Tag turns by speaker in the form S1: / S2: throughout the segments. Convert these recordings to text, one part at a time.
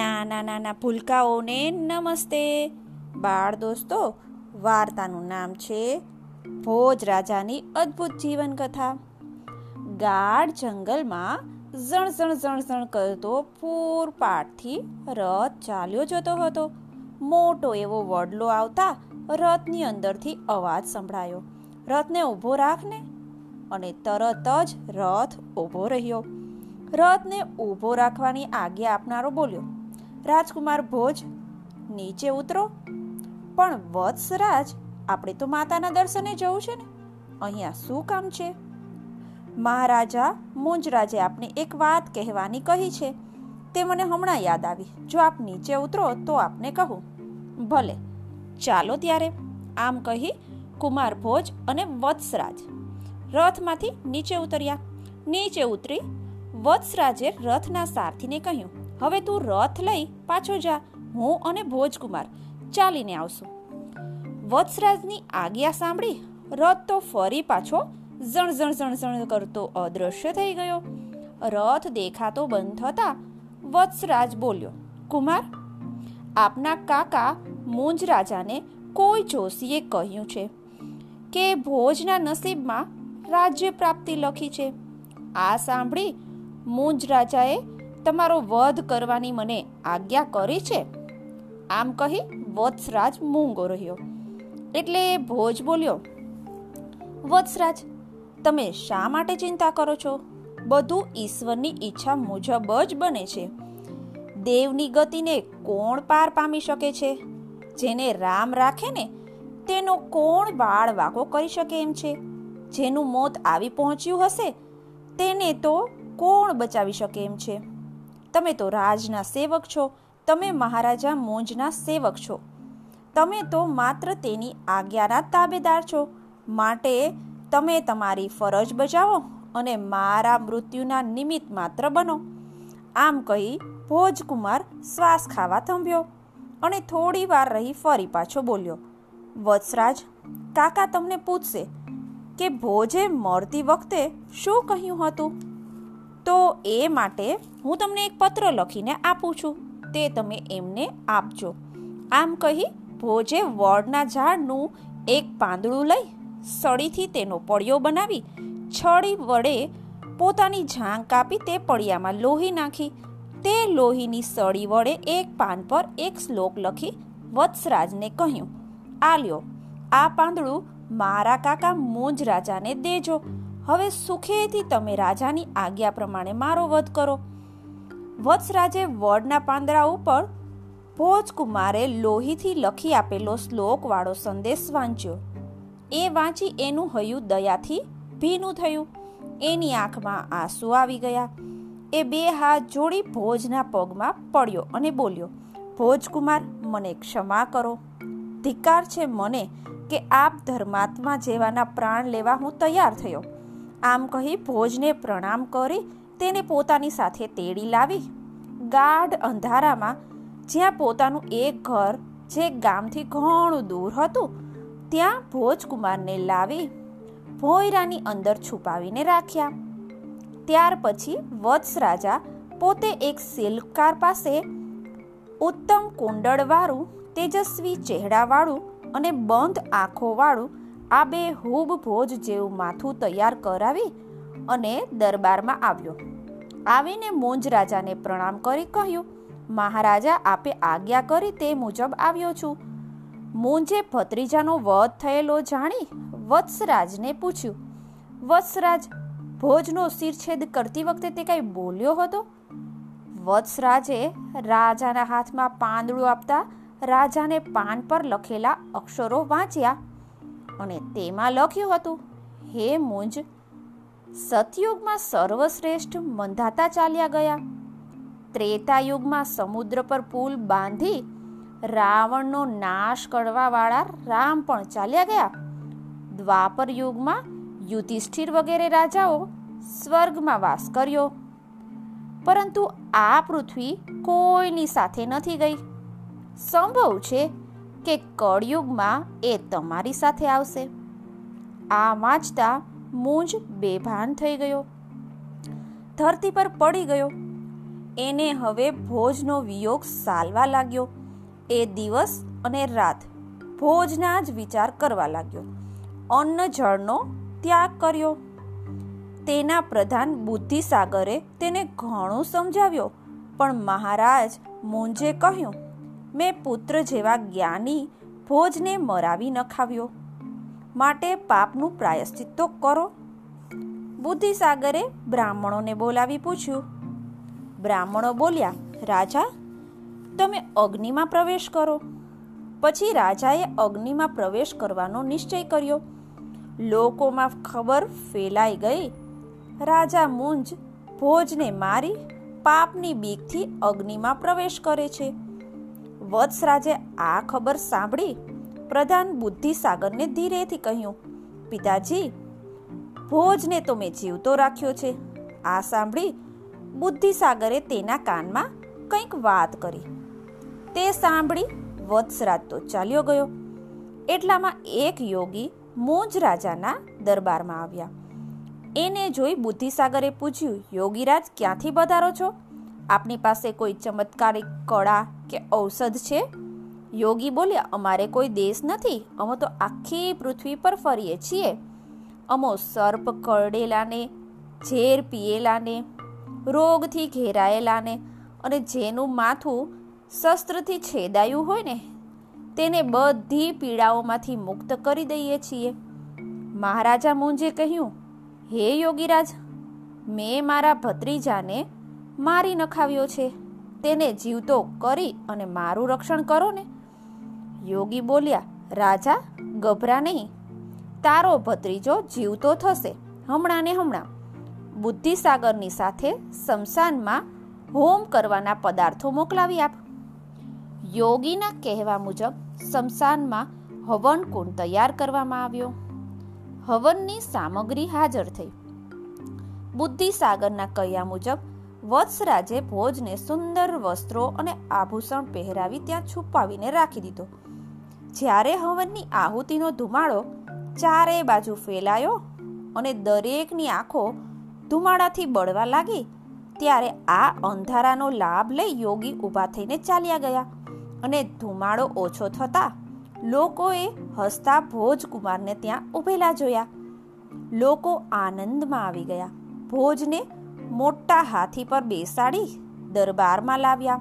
S1: નાના નાના ભૂલકાઓને નમસ્તે. બાળ દોસ્તો, વાર્તાનું નામ છે ભોજ રાજાની અદ્ભુત જીવન કથા ગાઢ જંગલમાં ઝણ ઝણ ઝણ ઝણ કરતો પૂરપાટથી રથ ચાલ્યો જતો હતો. મોટો એવો વડલો આવતા રથની અંદરથી અવાજ સંભળાયો. રથને ઊભો રાખને અને તરત જ રથ ઊભો રહ્યો. રથને ઊભો રાખવાની આજ્ઞા આપનારો બોલ્યો. રાજકુમાર ભોજ, નીચે ઉતરો. પણ વત્સરાજ, આપણે તો માતાના દર્શને જવું છે ને? અહીંયા શું કામ છે? મહારાજા મુંજરાજે આપને એક વાત કહેવાની કહી છે. તે મને હમણાં યાદ આવી. જો આપ નીચે ઉતરો, તો આપને કહું. ભલે, ચાલો ત્યારે. આમ કહી કુમાર ભોજ અને વત્સરાજ રથમાંથી નીચે ઉતર્યા. નીચે ઉતરી વત્સરાજે રથના સારથીને કહ્યું હવે તું રથ લઈ પાછો જા. હું અને ભોજકુમાર ચાલીને આવશું. વત્સરાજની આજ્ઞા સાંભળી રથ તો ફરી પાછો ઝણ ઝણ ઝણ ઝણ કરતો અદ્રશ્ય થઈ ગયો. રથ દેખાતો બંધ થતા વત્સરાજ બોલ્યો, કુમાર, આપના કાકા મુંજ રાજાને કોઈ જોશીએ કહ્યું છે કે ભોજના નસીબમાં રાજ્ય પ્રાપ્તિ લખી છે. આ સાંભળી મુંજ રાજાએ તમારો વધ કરવાની મને આજ્ઞા કરી છે? આમ કહી વત્સરાજ મૂંગો રહ્યો. એટલે ભોજ બોલ્યો, વત્સરાજ, તમે શા માટે ચિંતા કરો છો? બધું ઈશ્વરની ઈચ્છા મુજબ જ બને છે. દેવની ગતિને કોણ પાર પામી શકે છે? જેને રામ રાખે ને, તેનો કોણ બાળ વાકો કરી શકે એમ છે? જેનું મોત આવી પહોંચ્યું હશે, તેને તો કોણ બચાવી શકે એમ છે? તમે તો રાજના સેવક છો, તમે મહારાજા મોંજના સેવક છો. તમે તો માત્ર તેની આજ્ઞાના તાબેદાર છો. માટે તમે તમારી ફરજ બજાવો અને મારા મૃત્યુના નિમિત્ત માત્ર બનો. આમ કહી ભોજકુમાર શ્વાસ ખાવા થંભ્યો અને થોડી વાર રહી ફરી પાછો બોલ્યો, વત્સરાજ, કાકા તમને પૂછશે કે ભોજે મળતી વખતે શું કહ્યું હતું? તો એ માટે હું તમને એક પત્ર લખીને આપું છું. તે તમે એમને આપજો. આમ કહી ભોજે વડના ઝાડનું એક પાંદડું લઈ સળીથી તેનો પડિયો બનાવી છડી વડે પોતાની જાંગ કાપી તે પડિયામાં લોહી નાખી. તે લોહીની સળી વડે એક પાન પર એક શ્લોક લખી વત્સરાજને કહ્યું, આ લ્યો, આ પાંદડું મારા કાકા મોજ રાજાને દેજો. હવે સુખેથી તમે રાજાની આજ્ઞા પ્રમાણે મારો વધ કરો. વત્સરાજે વડના પાંદડા ઉપર ભોજકુમારે લોહીથી લખી આપેલો શ્લોકવાળો સંદેશ વાંચ્યો. એ વાંચી એનું હયું દયાથી ભીનું થયું. એની આંખમાં આંસુ આવી ગયા. એ બે હાથ જોડી ભોજના પગમાં પડ્યો અને બોલ્યો, ભોજકુમાર, મને ક્ષમા કરો. ધિકાર છે મને કે આપ ધર્માત્મા જેવાના પ્રાણ લેવા હું તૈયાર થયો. આમ કહી ભોજને પ્રણામ કરી તેને પોતાની સાથે તેડી લાવી. ગાઢ અંધારામાં જ્યાં પોતાનું એક ઘર જે ગામથી ઘણું દૂર હતું, ત્યાં ભોજકુમારને લાવી ભોયરાની અંદર છુપાવીને રાખ્યા. ત્યાર પછી વત્સ રાજા પોતે એક સિલ્કકાર પાસે ઉત્તમ કુંડળવાળું, તેજસ્વી ચહેરાવાળું અને બંધ આંખોવાળું આ બે હૂબ ભોજ જેવું માથું તૈયાર કરાવી અને દરબારમાં આવ્યો. આવીને મોંજ રાજાને પ્રણામ કરી કહ્યું, મહારાજા, આપે આજ્ઞા કરી તે મુજબ આવ્યો છું. મોંજે ભત્રીજાનો વધ થયેલો જાણી વત્સરાજને પૂછ્યું, વત્સરાજ, ભોજનો શિરછેદ કરતી વખતે તે કઈ બોલ્યો હતો? વત્સરાજે રાજાના હાથમાં પાંદડું આપતા રાજાને પાન પર લખેલા અક્ષરો વાંચ્યા. અને તેમાં લખ્યું હતું, હે મુંજ, સતયુગમાં સર્વશ્રેષ્ઠ મંધાતા ચાલ્યા ગયા. ત્રેતાયુગમાં સમુદ્ર પર પુલ બાંધી રાવણનો નાશ કરવાવાળા રામ પણ ચાલ્યા ગયા. દ્વાપર યુગમાં યુધિષ્ઠિર વગેરે રાજાઓ સ્વર્ગમાં વાસ કર્યો. પરંતુ આ પૃથ્વી કોઈની સાથે નથી ગઈ. સંભવ છે કે કળયુગમાં એ તમારી સાથે આવશે. આ વાંચતા મૂંજ બેભાન થઈ ગયો. ધરતી પર પડી ગયો. એને હવે ભોજનો વિયોગ સાલવા લાગ્યો. એ દિવસ અને રાત ભોજના જ વિચાર કરવા લાગ્યો. અન્ન જળનો ત્યાગ કર્યો. તેના પ્રધાન બુદ્ધિસાગરે તેને ઘણું સમજાવ્યો, પણ મહારાજ મુંજે કહ્યું મેં પુત્ર જેવા જ્ઞાની ભોજને મરાવી નખાવ્યો માટે પાપનું પ્રાયશ્ચિત તો કરો. બુદ્ધિસાગરે બ્રાહ્મણોને બોલાવી પૂછ્યું. બ્રાહ્મણો બોલ્યા, રાજા, તમે અગ્નિમાં પ્રવેશ કરો. પછી રાજાએ અગ્નિમાં પ્રવેશ કરવાનો નિશ્ચય કર્યો. લોકોમાં ખબર ફેલાઈ ગઈ. રાજા મુંજ ભોજને મારી પાપની બીકથી અગ્નિમાં પ્રવેશ કરે છે. વત્સરાજે આ ખબર સાંભળી પ્રધાન બુદ્ધિસાગરને ધીરેથી કહ્યું, પિતાજી, ભોજને તો મેં જીવતો રાખ્યો છે. આ સાંભળી બુદ્ધિસાગરે તેના કાનમાં કંઈક વાત કરી. તે સાંભળી વત્સરાજ તો ચાલ્યો ગયો. એટલામાં એક યોગી મોજ રાજાના દરબારમાં આવ્યા. એને જોઈ બુદ્ધિસાગરે પૂછ્યું, યોગીરાજ, ક્યાંથી પધારો છો? આપની પાસે કોઈ ચમત્કારિક કળા કે ઔષધ છે? યોગી બોલ્યા, અમારે કોઈ દેશ નથી. અમે તો આખી પૃથ્વી પર ફરીએ છીએ. અમો સર્પ કરડેલાને, ઝેર પીએલાને રોગથી ઘેરાયેલાને અને જેનું માથું શસ્ત્રથી છેદાયું હોય ને, તેને બધી પીડાઓમાંથી મુક્ત કરી દઈએ છીએ. મહારાજા મુંજે કહ્યું, હે યોગીરાજ, મેં મારા ભત્રીજાને મારી નખાવ્યો છે. તેને જીવતો કરી અને મારું રક્ષણ કરો ને. યોગી બોલ્યા, રાજા, ગભરા નહીં. તારો ભત્રીજો જીવતો થશે, હમણાં ને હમણાં. બુદ્ધિસાગરની સાથે શમશાનમાં હોમ કરવાના પદાર્થો મોકલાવી આપ. યોગીના કહેવા મુજબ, શમશાનમાં હવન કુંડ તૈયાર કરવામાં આવ્યો. હવનની સામગ્રી હાજર થઈ. બુદ્ધિસાગરના કહ્યા મુજબ વત્સરાજે ભોજને સુંદર વસ્ત્રો અને આભૂષણ પહેરાવી ત્યાં છુપાવીને રાખી દીધો. જ્યારે હવનની આહુતિનો ધુમાડો ચારે બાજુ ફેલાયો અને દરેકની આંખો ધુમાડાથી બળવા લાગી, ત્યારે આ અંધારાનો લાભ લઈ યોગી ઊભા થઈને ચાલ્યા ગયા અને ધુમાડો ઓછો થતા લોકોએ હસતા ભોજકુમારને ત્યાં ઉભેલા જોયા. લોકો આનંદમાં આવી ગયા. ભોજને મોટા હાથી પર બેસાડી દરબારમાં લાવ્યા.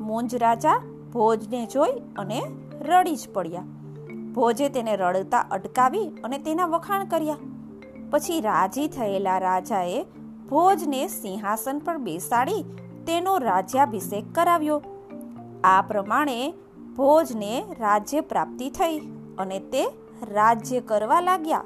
S1: મોંજ રાજા ભોજને જોઈ અને રડી જ પડ્યા. ભોજે તેને રડતા અટકાવી અને તેના વખાણ કર્યા. પછી રાજી થયેલા રાજાએ ભોજને સિંહાસન પર બેસાડી તેનો રાજ્યાભિષેક કરાવ્યો. આ પ્રમાણે ભોજને રાજ્ય પ્રાપ્તિ થઈ અને તે રાજ્ય કરવા લાગ્યા.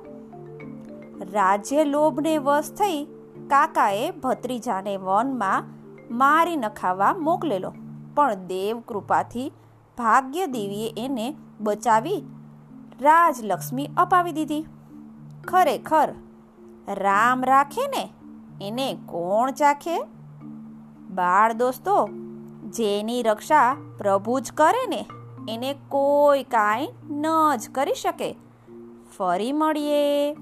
S1: રાજ્ય લોભને વશ થઈ કાકાએ ભત્રીજાને વનમાં મારી નખાવા મોકલેલો. પણ દેવ કૃપાથી ભાગ્ય દેવીએ એને બચાવી રાજલક્ષ્મી અપાવી દીધી. ખરેખર રામ રાખે ને? એને કોણ ચાખે? બાળ દોસ્તો, જેની રક્ષા પ્રભુ જ કરે ને, એને કોઈ કાંઈ ન જ કરી શકે. ફરી મળીએ.